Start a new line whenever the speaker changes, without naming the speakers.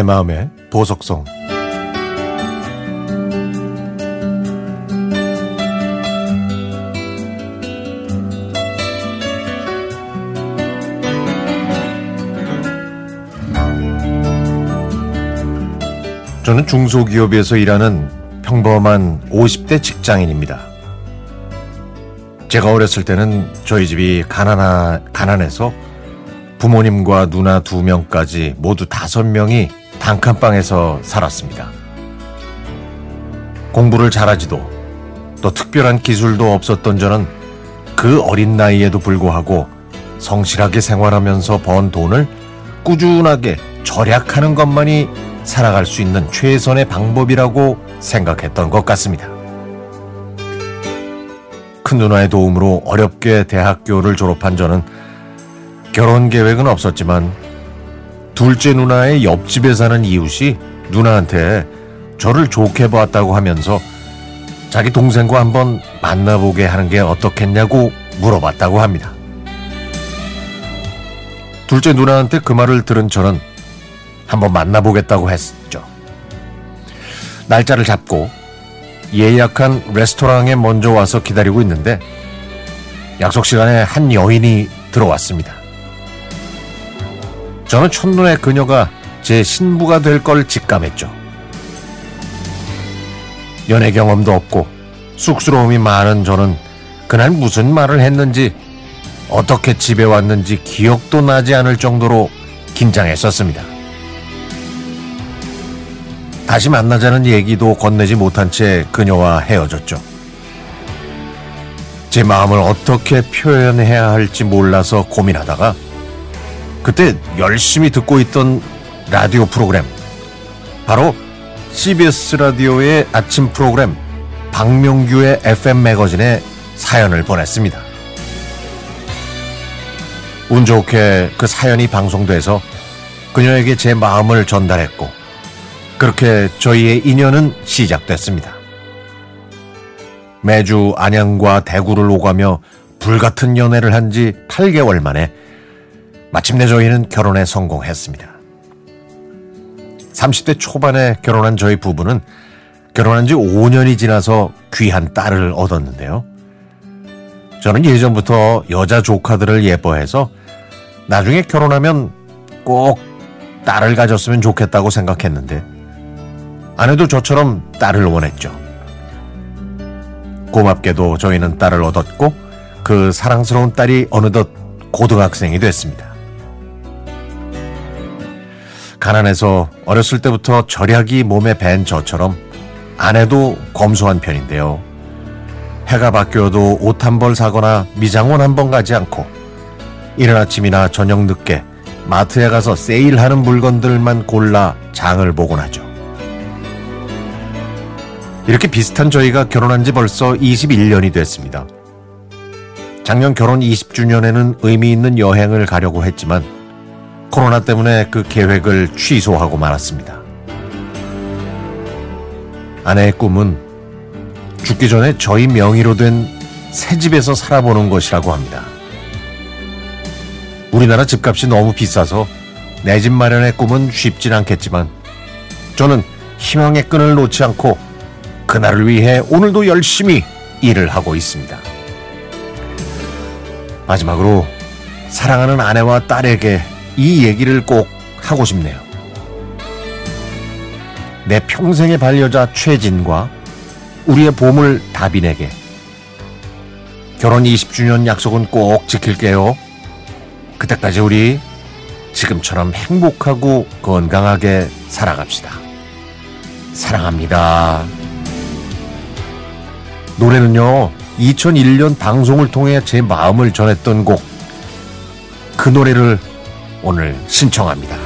내 마음의 보석성 저는 중소기업에서 일하는 평범한 50대 직장인입니다. 제가 어렸을 때는 저희 집이 가난하, 가난해서 부모님과 누나 두 명까지 모두 다섯 명이 단칸방에서 살았습니다. 공부를 잘하지도 또 특별한 기술도 없었던 저는 그 어린 나이에도 불구하고 성실하게 생활하면서 번 돈을 꾸준하게 절약하는 것만이 살아갈 수 있는 최선의 방법이라고 생각했던 것 같습니다. 큰 누나의 도움으로 어렵게 대학교를 졸업한 저는 결혼 계획은 없었지만 둘째 누나의 옆집에 사는 이웃이 누나한테 저를 좋게 보았다고 하면서 자기 동생과 한번 만나보게 하는 게 어떻겠냐고 물어봤다고 합니다. 둘째 누나한테 그 말을 들은 저는 한번 만나보겠다고 했죠. 날짜를 잡고 예약한 레스토랑에 먼저 와서 기다리고 있는데 약속 시간에 한 여인이 들어왔습니다. 저는 첫눈에 그녀가 제 신부가 될 걸 직감했죠. 연애 경험도 없고 쑥스러움이 많은 저는 그날 무슨 말을 했는지 어떻게 집에 왔는지 기억도 나지 않을 정도로 긴장했었습니다. 다시 만나자는 얘기도 건네지 못한 채 그녀와 헤어졌죠. 제 마음을 어떻게 표현해야 할지 몰라서 고민하다가 그때 열심히 듣고 있던 라디오 프로그램 바로 CBS 라디오의 아침 프로그램 박명규의 FM 매거진에 사연을 보냈습니다. 운 좋게 그 사연이 방송돼서 그녀에게 제 마음을 전달했고 그렇게 저희의 인연은 시작됐습니다. 매주 안양과 대구를 오가며 불같은 연애를 한 지 8개월 만에 마침내 저희는 결혼에 성공했습니다. 30대 초반에 결혼한 저희 부부는 결혼한 지 5년이 지나서 귀한 딸을 얻었는데요. 저는 예전부터 여자 조카들을 예뻐해서 나중에 결혼하면 꼭 딸을 가졌으면 좋겠다고 생각했는데 아내도 저처럼 딸을 원했죠. 고맙게도 저희는 딸을 얻었고 그 사랑스러운 딸이 어느덧 고등학생이 됐습니다. 가난해서 어렸을 때부터 절약이 몸에 밴 저처럼 아내도 검소한 편인데요. 해가 바뀌어도 옷 한 벌 사거나 미장원 한 번 가지 않고 이른 아침이나 저녁 늦게 마트에 가서 세일하는 물건들만 골라 장을 보곤 하죠. 이렇게 비슷한 저희가 결혼한 지 벌써 21년이 됐습니다. 작년 결혼 20주년에는 의미 있는 여행을 가려고 했지만 코로나 때문에 그 계획을 취소하고 말았습니다. 아내의 꿈은 죽기 전에 저희 명의로 된 새 집에서 살아보는 것이라고 합니다. 우리나라 집값이 너무 비싸서 내 집 마련의 꿈은 쉽진 않겠지만 저는 희망의 끈을 놓지 않고 그날을 위해 오늘도 열심히 일을 하고 있습니다. 마지막으로 사랑하는 아내와 딸에게 이 얘기를 꼭 하고 싶네요. 내 평생의 반려자 최진과 우리의 보물 다빈에게 결혼 20주년 약속은 꼭 지킬게요. 그때까지 우리 지금처럼 행복하고 건강하게 살아갑시다. 사랑합니다. 노래는요, 2001년 방송을 통해 제 마음을 전했던 곡, 그 노래를 오늘 신청합니다.